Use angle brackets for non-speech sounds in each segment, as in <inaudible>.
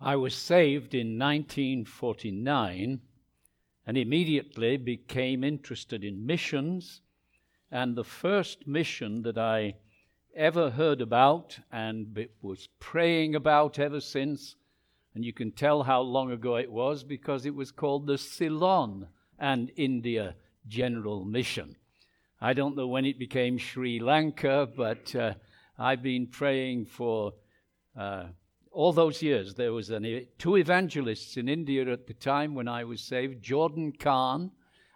I was saved in 1949 and immediately became interested in missions. And the first mission that I ever heard about and was praying about ever since, and you can tell how long ago it was because it was called the Ceylon and India General Mission. I don't know when it became Sri Lanka, but uh, I've been praying for uh, all those years, there was an, two evangelists in India at the time when I was saved, Jordan Khan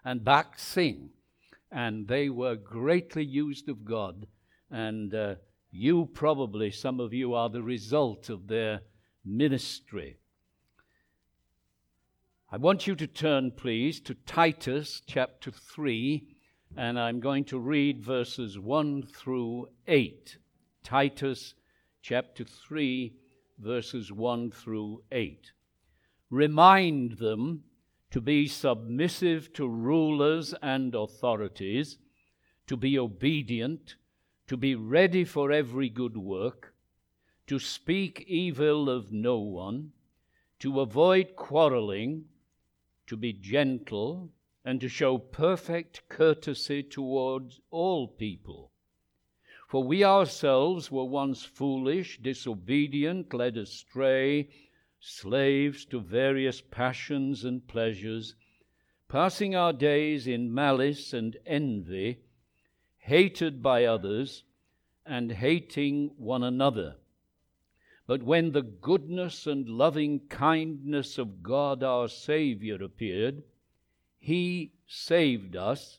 and Bakht Singh, and they were greatly used of God. And uh, you probably, some of you, are the result of their ministry. I want you to turn, please, to Titus chapter 3, and I'm going to read verses 1 through 8. Titus chapter 3 verses 1 through 8. Remind them to be submissive to rulers and authorities, to be obedient, to be ready for every good work, to speak evil of no one, to avoid quarreling, to be gentle, and to show perfect courtesy towards all people. For we ourselves were once foolish, disobedient, led astray, slaves to various passions and pleasures, passing our days in malice and envy, hated by others, and hating one another. But when the goodness and loving kindness of God our Saviour appeared, He saved us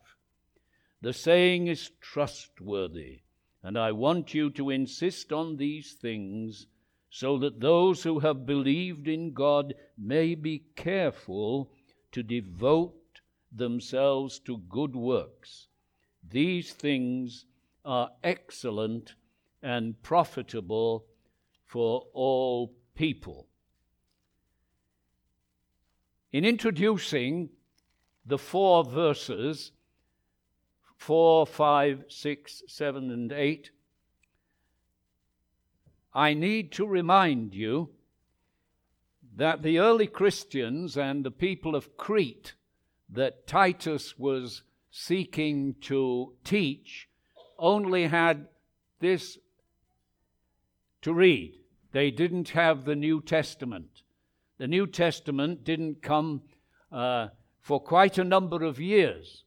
The saying is trustworthy, and I want you to insist on these things so that those who have believed in God may be careful to devote themselves to good works. These things are excellent and profitable for all people. In introducing the four verses 4, 5, 6, 7, and 8, I need to remind you that the early Christians and the people of Crete that Titus was seeking to teach only had this to read. They didn't have the New Testament. The New Testament didn't come uh, for quite a number of years.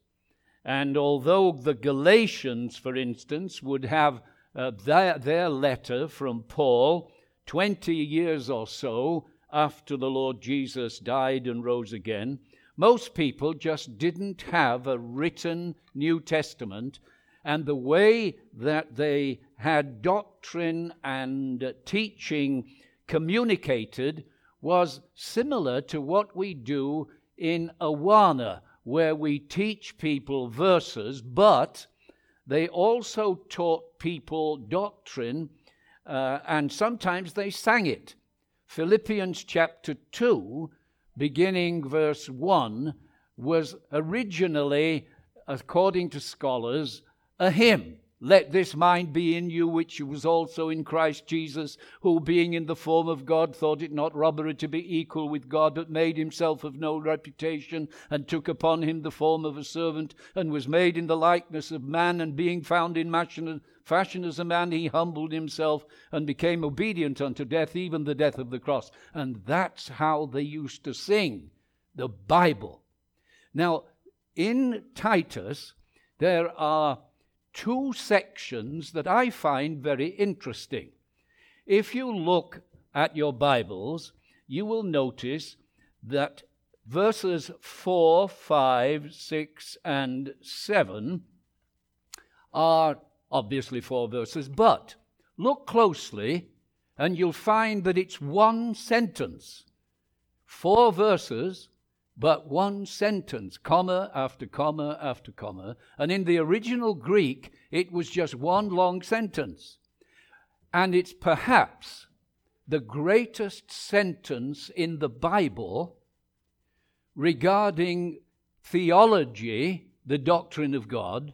And although the Galatians, for instance, would have uh, their, their letter from Paul 20 years or so after the Lord Jesus died and rose again, most people just didn't have a written New Testament. And the way that they had doctrine and teaching communicated was similar to what we do in Awana where we teach people verses, but they also taught people doctrine, uh, and sometimes they sang it. Philippians chapter 2, beginning verse 1, was originally, according to scholars, a hymn. Let this mind be in you, which was also in Christ Jesus, who, being in the form of God, thought it not robbery to be equal with God, but made himself of no reputation, and took upon him the form of a servant, and was made in the likeness of man, and being found in fashion as a man, he humbled himself and became obedient unto death, even the death of the cross. And that's how they used to sing the Bible. Now, in Titus, there are two sections that I find very interesting. If you look at your Bibles, you will notice that verses 4, 5, 6, and 7 are obviously four verses, but look closely and you'll find that it's one sentence, four verses, but one sentence, comma after comma after comma. And in the original Greek, it was just one long sentence. And it's perhaps the greatest sentence in the Bible regarding theology, the doctrine of God,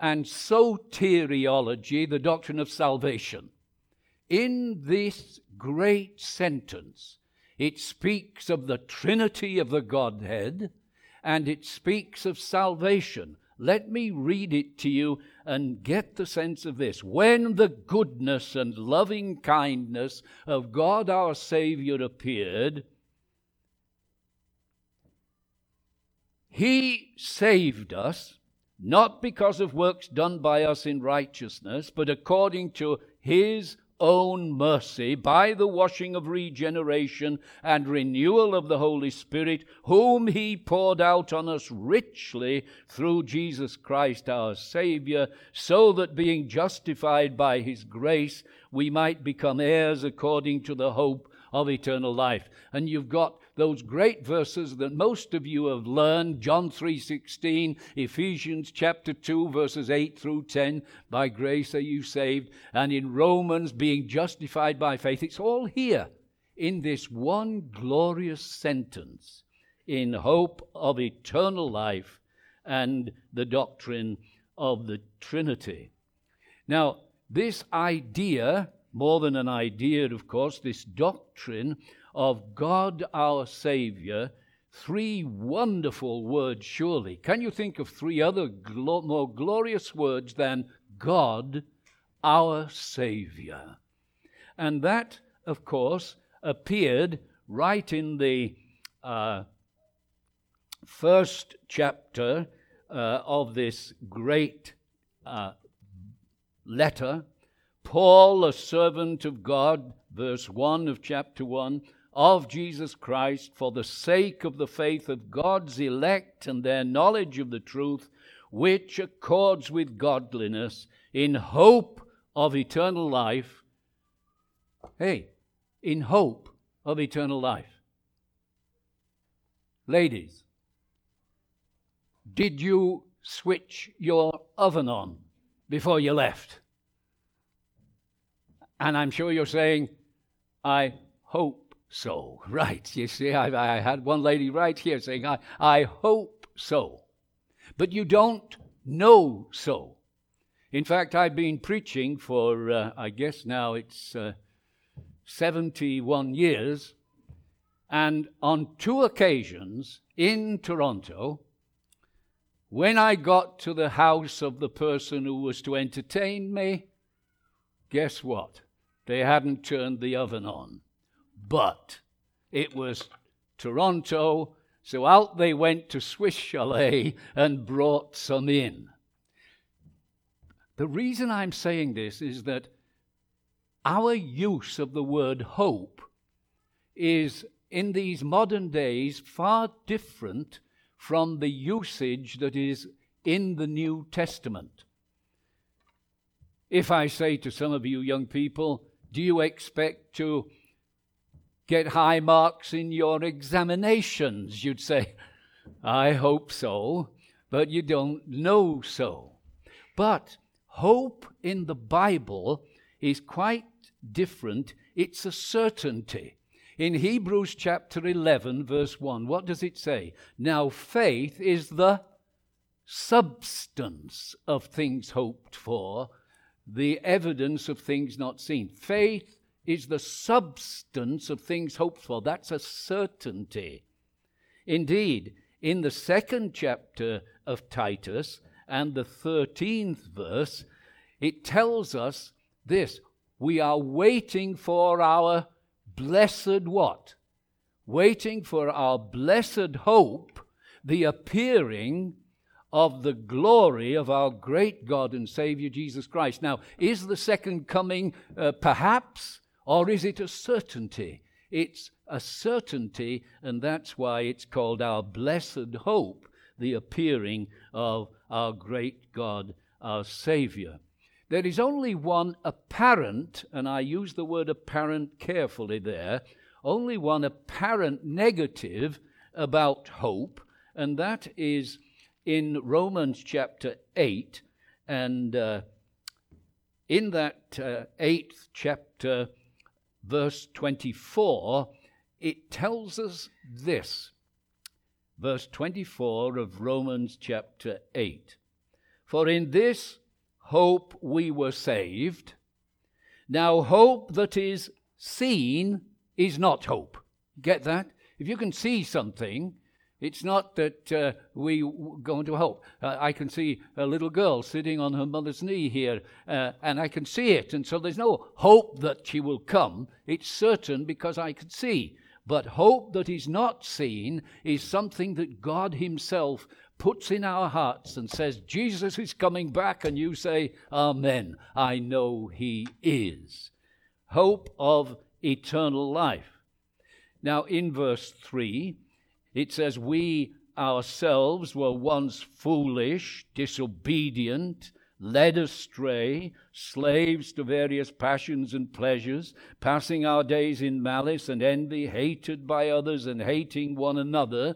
and soteriology, the doctrine of salvation. In this great sentence, it speaks of the Trinity of the Godhead and it speaks of salvation. Let me read it to you and get the sense of this. When the goodness and loving kindness of God our Savior appeared, He saved us, not because of works done by us in righteousness, but according to His own mercy by the washing of regeneration and renewal of the Holy Spirit, whom He poured out on us richly through Jesus Christ our Saviour, so that being justified by His grace, we might become heirs according to the hope of eternal life. And you've got those great verses that most of you have learned. John 3:16 Ephesians chapter 2 verses 8 through 10 by grace are you saved. And in Romans being justified by faith. It's all here in this one glorious sentence in hope of eternal life and the doctrine of the Trinity. Now this idea more than an idea of course this doctrine of God our Savior, three wonderful words, surely. Can you think of three other glo- more glorious words than God our Savior? And that, of course, appeared right in the uh, first chapter uh, of this great uh, letter. Paul, a servant of God, verse 1 of chapter 1 of Jesus Christ for the sake of the faith of God's elect and their knowledge of the truth, which accords with godliness, in hope of eternal life. Hey, in hope of eternal life. Ladies, did you switch your oven on before you left? And I'm sure you're saying, I hope so. <laughs> Right. You see, I, I had one lady right here saying, I, I hope so. But you don't know so. In fact, I've been preaching for, uh, I guess now it's uh, 71 years. And on two occasions in Toronto, when I got to the house of the person who was to entertain me, guess what? They hadn't turned the oven on but it was Toronto, so out they went to Swiss Chalet and brought some in. The reason I'm saying this is that our use of the word hope is in these modern days far different from the usage that is in the New Testament. If I say to some of you young people, do you expect to get high marks in your examinations. You'd say, I hope so, but you don't know so. But hope in the Bible is quite different. It's a certainty. In Hebrews chapter 11, verse 1, what does it say? Now, faith is the substance of things hoped for, the evidence of things not seen. Faith is the substance of things hoped for. That's a certainty. Indeed, in the second chapter of Titus and the 13th verse, it tells us this we are waiting for our blessed what? Waiting for our blessed hope, the appearing of the glory of our great God and Savior Jesus Christ. Now, is the second coming uh, perhaps? Or is it a certainty? It's a certainty, and that's why it's called our blessed hope, the appearing of our great God, our Savior. there is only one apparent, and I use the word apparent carefully there, only one apparent negative about hope, and that is in Romans chapter 8. And uh, in that uh, eighth chapter, verse 24, it tells us this. Verse 24 of Romans chapter 8. For in this hope we were saved. Now, hope that is seen is not hope. Get that? If you can see something, it's not that uh, we go into hope. Uh, I can see a little girl sitting on her mother's knee here, uh, and I can see it. And so there's no hope that she will come. It's certain because I can see. But hope that is not seen is something that God Himself puts in our hearts and says, Jesus is coming back, and you say, Amen. I know He is. Hope of eternal life. Now, in verse 3, it says, We ourselves were once foolish, disobedient, led astray, slaves to various passions and pleasures, passing our days in malice and envy, hated by others and hating one another.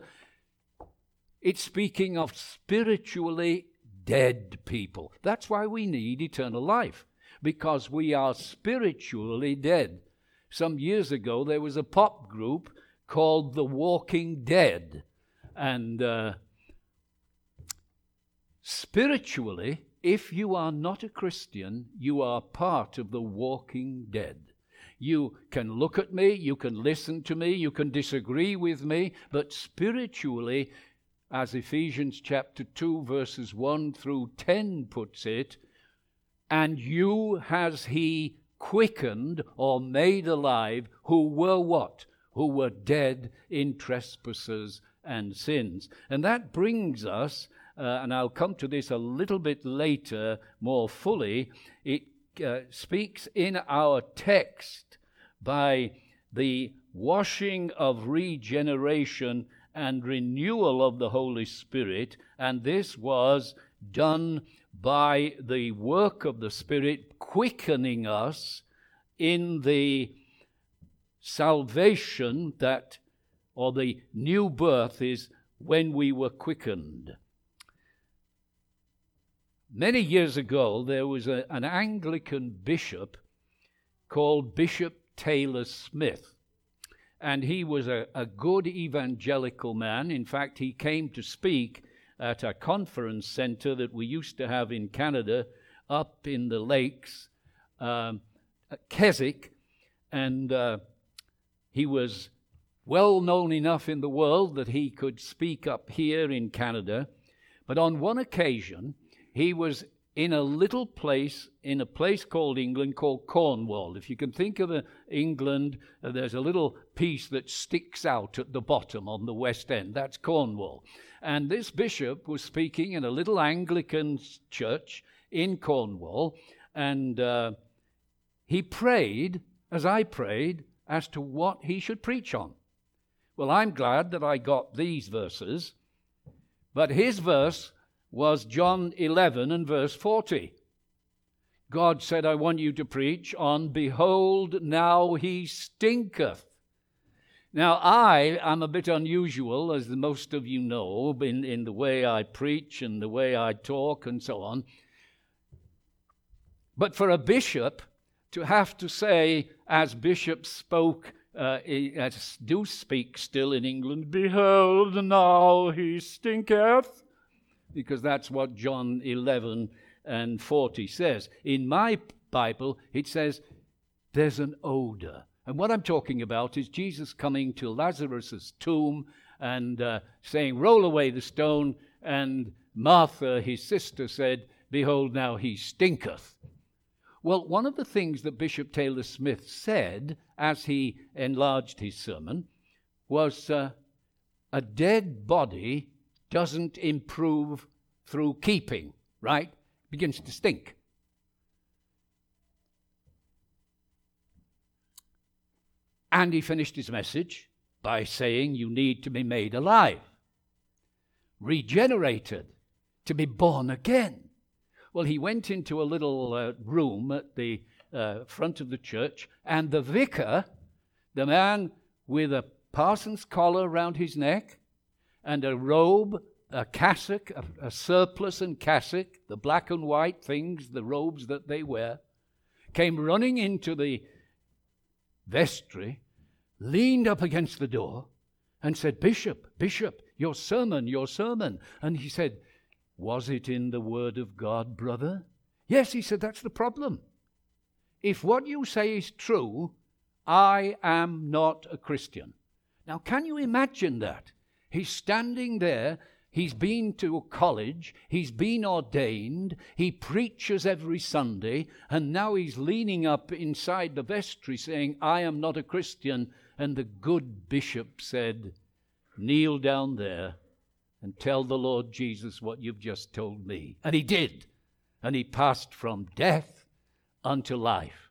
It's speaking of spiritually dead people. That's why we need eternal life, because we are spiritually dead. Some years ago, there was a pop group called The Walking Dead. And uh, spiritually, if you are not a Christian, you are part of the walking dead. You can look at me, you can listen to me, you can disagree with me, but spiritually, as Ephesians chapter 2, verses 1 through 10 puts it, and you has he quickened or made alive who were what? Who were dead in trespasses and sins. And that brings us, uh, and I'll come to this a little bit later more fully, it uh, speaks in our text by the washing of regeneration and renewal of the Holy Spirit, and this was done by the work of the Spirit quickening us in the salvation that, or the new birth, is when we were quickened. Many years ago, there was a, an Anglican bishop called Bishop Taylor Smith. And he was a, a good evangelical man. In fact, he came to speak at a conference center that we used to have in Canada up in the lakes, um, Keswick. And uh, he was well known enough in the world that he could speak up here in Canada. But on one occasion, he was in a little place, in a place called England, called Cornwall. If you can think of a, England, uh, there's a little piece that sticks out at the bottom on the west end. That's Cornwall. And this bishop was speaking in a little Anglican church in Cornwall, and uh, he prayed, as I prayed, as to what he should preach on. Well, I'm glad that I got these verses, but his verse was John 11 and verse 40. God said, I want you to preach on, Behold, now he stinketh. Now, I am a bit unusual, as most of you know, in, in the way I preach and the way I talk and so on. But for a bishop to have to say, as bishops spoke, uh, as do speak still in England, Behold, now he stinketh, because that's what John 11 and 40 says. In my Bible, it says, There's an odor. And what I'm talking about is Jesus coming to Lazarus's tomb and uh, saying, Roll away the stone. And Martha, his sister, said, Behold, now he stinketh. Well, one of the things that Bishop Taylor Smith said as he enlarged his sermon was uh, a dead body doesn't improve through keeping, right? It begins to stink. And he finished his message by saying, You need to be made alive, regenerated, to be born again. Well, he went into a little uh, room at the uh, front of the church, and the vicar, the man with a parson's collar round his neck and a robe, a cassock, a, a surplice and cassock, the black and white things, the robes that they wear, came running into the vestry, leaned up against the door, and said, Bishop, Bishop, your sermon, your sermon. And he said, Was it in the Word of God, brother? Yes, he said, That's the problem. If what you say is true, I am not a Christian. Now, can you imagine that? He's standing there. He's been to a college. He's been ordained. He preaches every Sunday. And now he's leaning up inside the vestry saying, I am not a Christian. And the good bishop said, Kneel down there and tell the Lord Jesus what you've just told me. And he did. And he passed from death unto life.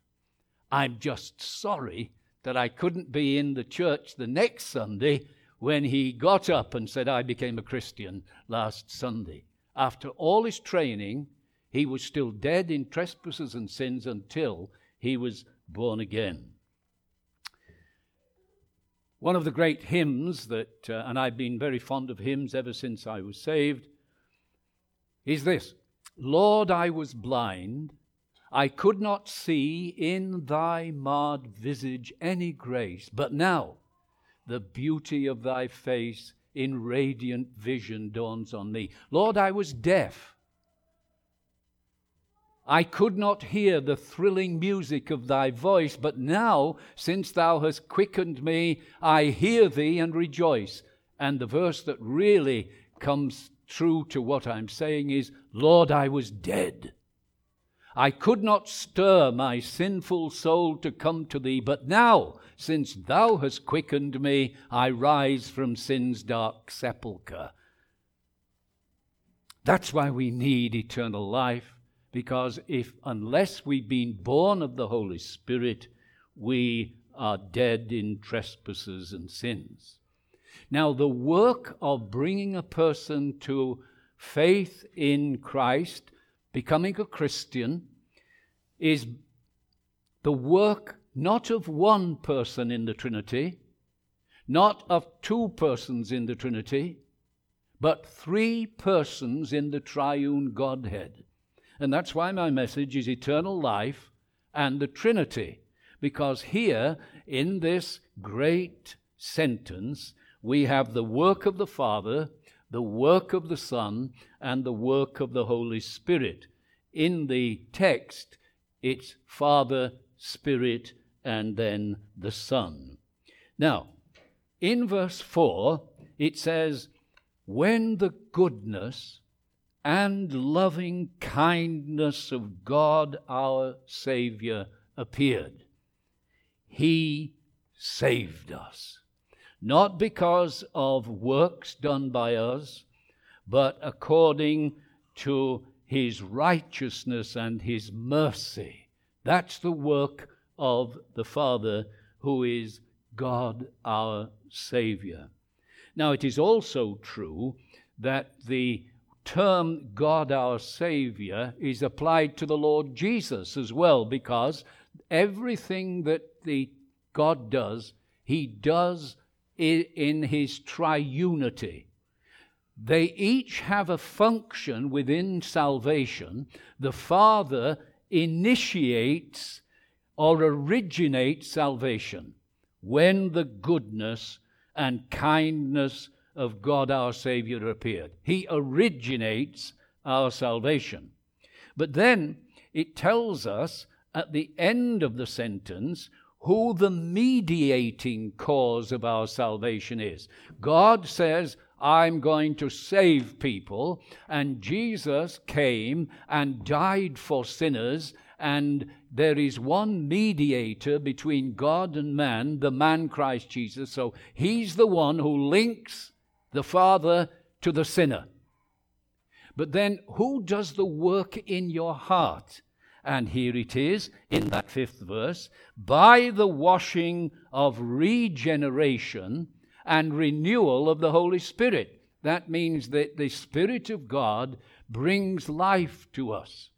I'm just sorry that I couldn't be in the church the next Sunday when he got up and said, I became a Christian last Sunday. After all his training, he was still dead in trespasses and sins until he was born again. One of the great hymns that, uh, and I've been very fond of hymns ever since I was saved, is this Lord, I was blind I could not see in thy marred visage any grace, but now the beauty of thy face in radiant vision dawns on me. Lord, I was deaf. I could not hear the thrilling music of thy voice, but now, since thou hast quickened me, I hear thee and rejoice. And the verse that really comes true to what I'm saying is, Lord, I was dead I could not stir my sinful soul to come to thee, but now, since thou hast quickened me, I rise from sin's dark sepulchre. That's why we need eternal life, because if, unless we've been born of the Holy Spirit, we are dead in trespasses and sins. Now, the work of bringing a person to faith in Christ becoming a Christian is the work not of one person in the Trinity, not of two persons in the Trinity, but three persons in the triune Godhead. And that's why my message is eternal life and the Trinity, because here in this great sentence we have the work of the Father the work of the Son, and the work of the Holy Spirit. In the text, it's Father, Spirit, and then the Son. Now, in verse 4, it says, When the goodness and loving kindness of God our Savior appeared, He saved us not because of works done by us, but according to his righteousness and his mercy. That's the work of the Father who is God our Savior. Now, it is also true that the term God our Savior is applied to the Lord Jesus as well, because everything that the God does, he does in his triunity. They each have a function within salvation. The Father initiates or originates salvation when the goodness and kindness of God our Savior appeared. He originates our salvation. But then it tells us at the end of the sentence who the mediating cause of our salvation is. God says, I'm going to save people, and Jesus came and died for sinners, and there is one mediator between God and man, the man Christ Jesus. So he's the one who links the Father to the sinner. But then, who does the work in your heart? And here it is in that fifth verse by the washing of regeneration and renewal of the Holy Spirit. That means that the Spirit of God brings life to us.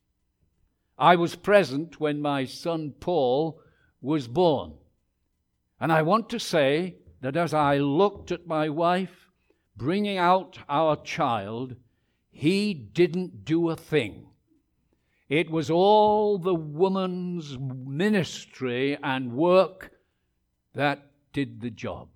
I was present when my son Paul was born. And I want to say that as I looked at my wife bringing out our child, he didn't do a thing. It was all the woman's ministry and work that did the job.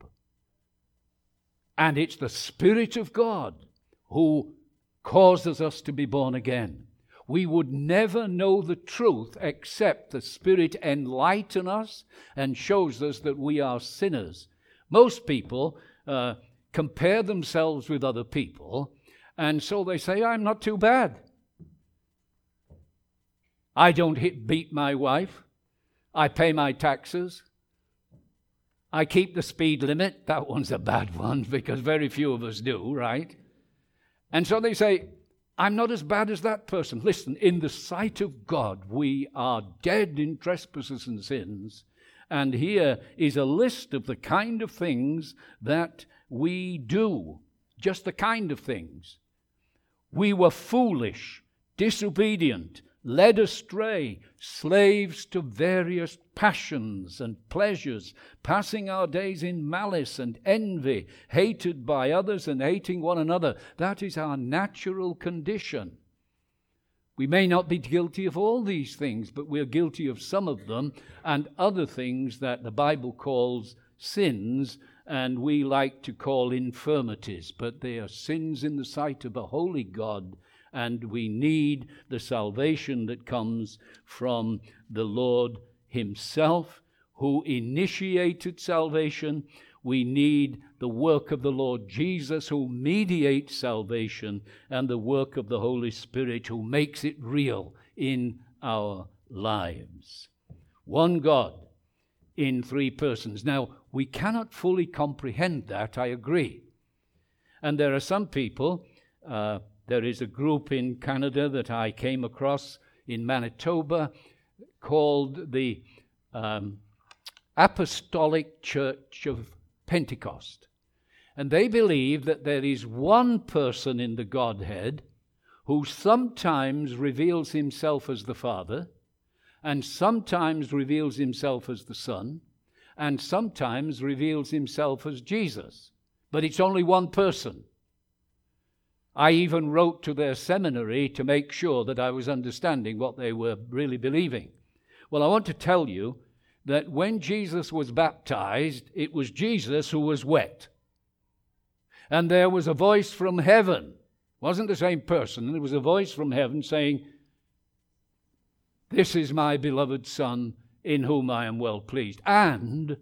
And it's the Spirit of God who causes us to be born again. We would never know the truth except the Spirit enlighten us and shows us that we are sinners. Most people uh, compare themselves with other people, and so they say, I'm not too bad. I don't hit, beat my wife. I pay my taxes. I keep the speed limit. <laughs> That one's a bad one because very few of us do, right? And so they say, I'm not as bad as that person. Listen, in the sight of God, we are dead in trespasses and sins. And here is a list of the kind of things that we do. Just the kind of things. We were foolish, disobedient, led astray, slaves to various passions and pleasures, passing our days in malice and envy, hated by others and hating one another. That is our natural condition. We may not be guilty of all these things, but we're guilty of some of them and other things that the Bible calls sins and we like to call infirmities, but they are sins in the sight of a holy God and we need the salvation that comes from the Lord Himself, who initiated salvation. We need the work of the Lord Jesus, who mediates salvation, and the work of the Holy Spirit, who makes it real in our lives. One God in three persons. Now, we cannot fully comprehend that, I agree. And there are some people, uh, there is a group in Canada that I came across in Manitoba called the um, Apostolic Church of Pentecost. And they believe that there is one person in the Godhead who sometimes reveals himself as the Father, and sometimes reveals himself as the Son, and sometimes reveals himself as Jesus. But it's only one person. I even wrote to their seminary to make sure that I was understanding what they were really believing. Well, I want to tell you that when Jesus was baptized, it was Jesus who was wet. And there was a voice from heaven. It wasn't the same person. There was a voice from heaven saying, This is my beloved Son, in whom I am well pleased. And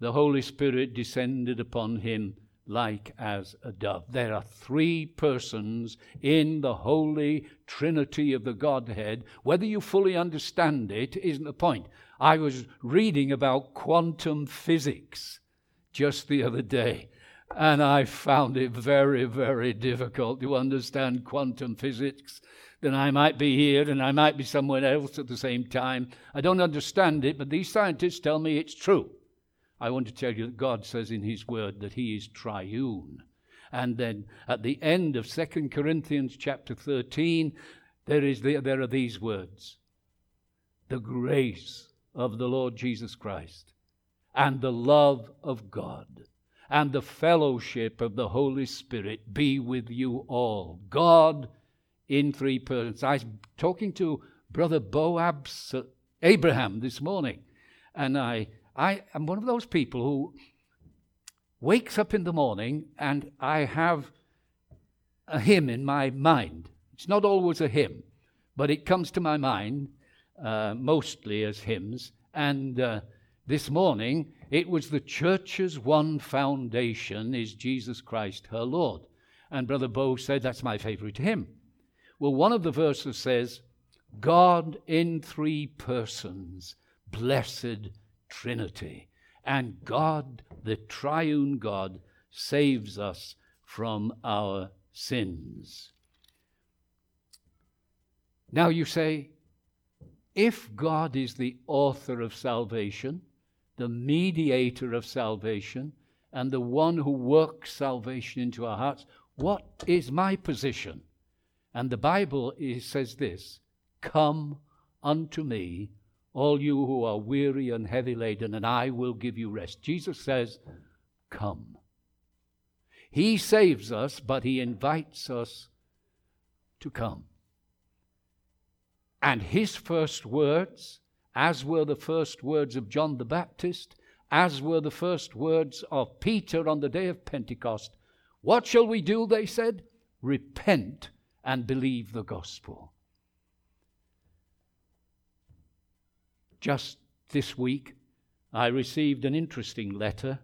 the Holy Spirit descended upon him like as a dove. There are three persons in the Holy Trinity of the Godhead. Whether you fully understand it isn't the point. I was reading about quantum physics just the other day, and I found it very, very difficult to understand quantum physics. Then I might be here and I might be somewhere else at the same time. I don't understand it, but these scientists tell me it's true. I want to tell you that God says in His Word that He is triune. And then at the end of 2 Corinthians chapter 13, there, is the, there are these words The grace of the Lord Jesus Christ, and the love of God, and the fellowship of the Holy Spirit be with you all. God in three persons. I was talking to Brother Boab Abraham this morning, and I I am one of those people who wakes up in the morning and I have a hymn in my mind. It's not always a hymn, but it comes to my mind uh, mostly as hymns. And uh, this morning, it was the church's one foundation is Jesus Christ, her Lord. And Brother Bo said, That's my favorite hymn. Well, one of the verses says, God in three persons, blessed Trinity. And God, the triune God, saves us from our sins. Now you say, if God is the author of salvation, the mediator of salvation, and the one who works salvation into our hearts, what is my position? And the Bible is, says this Come unto me, all you who are weary and heavy laden, and I will give you rest. Jesus says, Come. He saves us, but He invites us to come. And His first words, as were the first words of John the Baptist, as were the first words of Peter on the day of Pentecost, what shall we do? They said, Repent and believe the gospel. Just this week, I received an interesting letter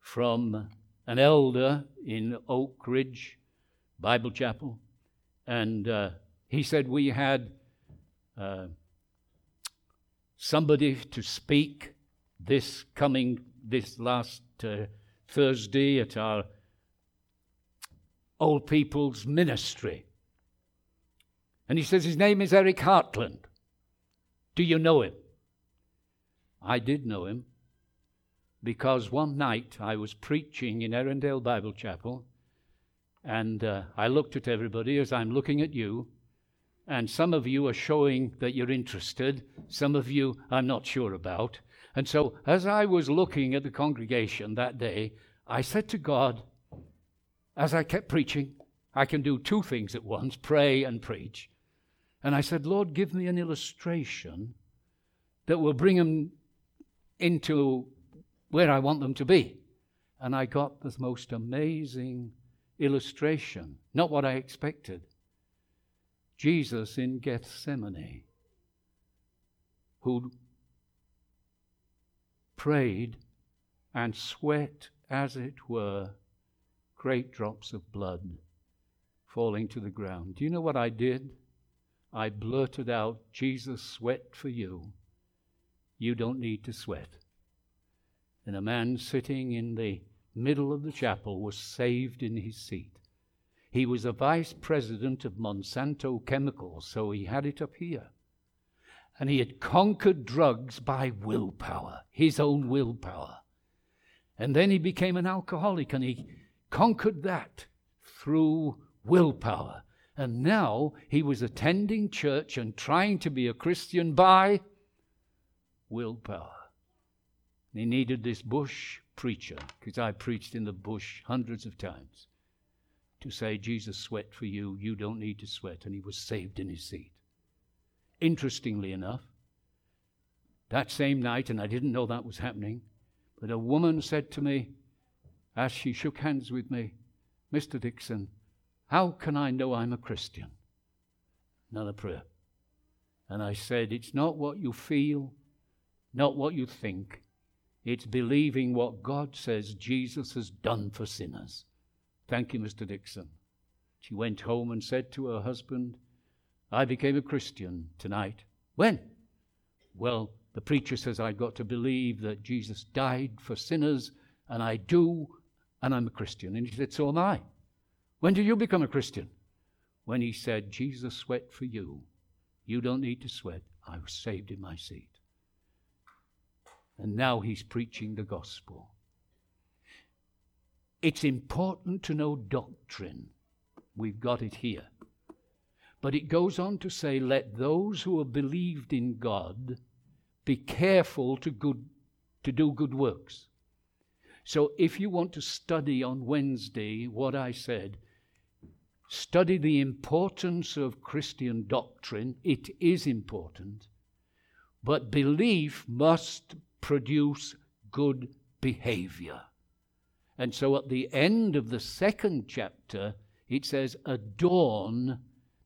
from an elder in Oak Ridge Bible Chapel, and uh, he said we had uh, somebody to speak this coming this last uh, Thursday at our old people's ministry. And he says his name is Eric Hartland. Do you know him? I did know him because one night I was preaching in Erindale Bible Chapel, and uh, I looked at everybody as I'm looking at you, and some of you are showing that you're interested, some of you I'm not sure about. And so, as I was looking at the congregation that day, I said to God, as I kept preaching, I can do two things at once pray and preach. And I said, Lord, give me an illustration that will bring them into where I want them to be. And I got the most amazing illustration, not what I expected. Jesus in Gethsemane, who prayed and sweat, as it were, great drops of blood falling to the ground. Do you know what I did? I blurted out, Jesus sweat for you. You don't need to sweat and a man sitting in the middle of the chapel was saved in his seat. He was a vice president of Monsanto Chemicals, so he had it up here. And he had conquered drugs by willpower, his own willpower. And then he became an alcoholic and he conquered that through willpower. And now he was attending church and trying to be a Christian by willpower. He needed this bush preacher, because I preached in the bush hundreds of times, to say, Jesus sweat for you, you don't need to sweat. And he was saved in his seat. Interestingly enough, that same night, and I didn't know that was happening, but a woman said to me, as she shook hands with me, Mr. Dixon, how can I know I'm a Christian? Another prayer. And I said, It's not what you feel, not what you think, it's believing what God says Jesus has done for sinners. Thank you, Mr. Dixon. She went home and said to her husband, I became a Christian tonight. When? Well, the preacher says I've got to believe that Jesus died for sinners, and I do, and I'm a Christian. And he said, So am I. When did you become a Christian? When he said, Jesus sweat for you. You don't need to sweat. I was saved in my seat. And now he's preaching the gospel. It's important to know doctrine. We've got it here. But it goes on to say, let those who have believed in God be careful to, good, to do good works. So if you want to study on Wednesday what I said, study the importance of Christian doctrine. It is important. But belief must produce good behavior. And so at the end of the second chapter, it says, Adorn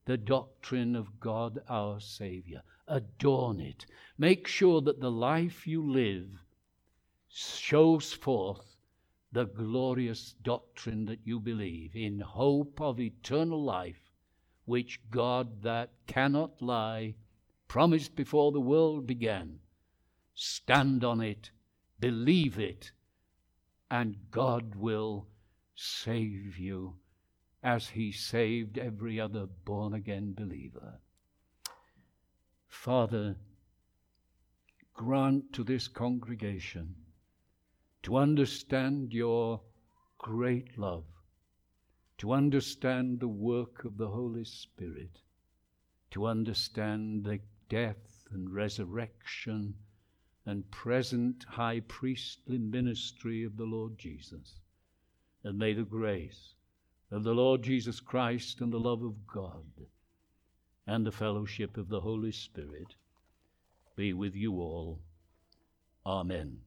the doctrine of God our Savior. Adorn it. Make sure that the life you live shows forth the glorious doctrine that you believe in hope of eternal life, which God that cannot lie promised before the world began stand on it, believe it, and God will save you as He saved every other born again believer. Father, grant to this congregation to understand your great love, to understand the work of the Holy Spirit, to understand the death and resurrection and present high priestly ministry of the Lord Jesus. And may the grace of the Lord Jesus Christ and the love of God and the fellowship of the Holy Spirit be with you all. Amen.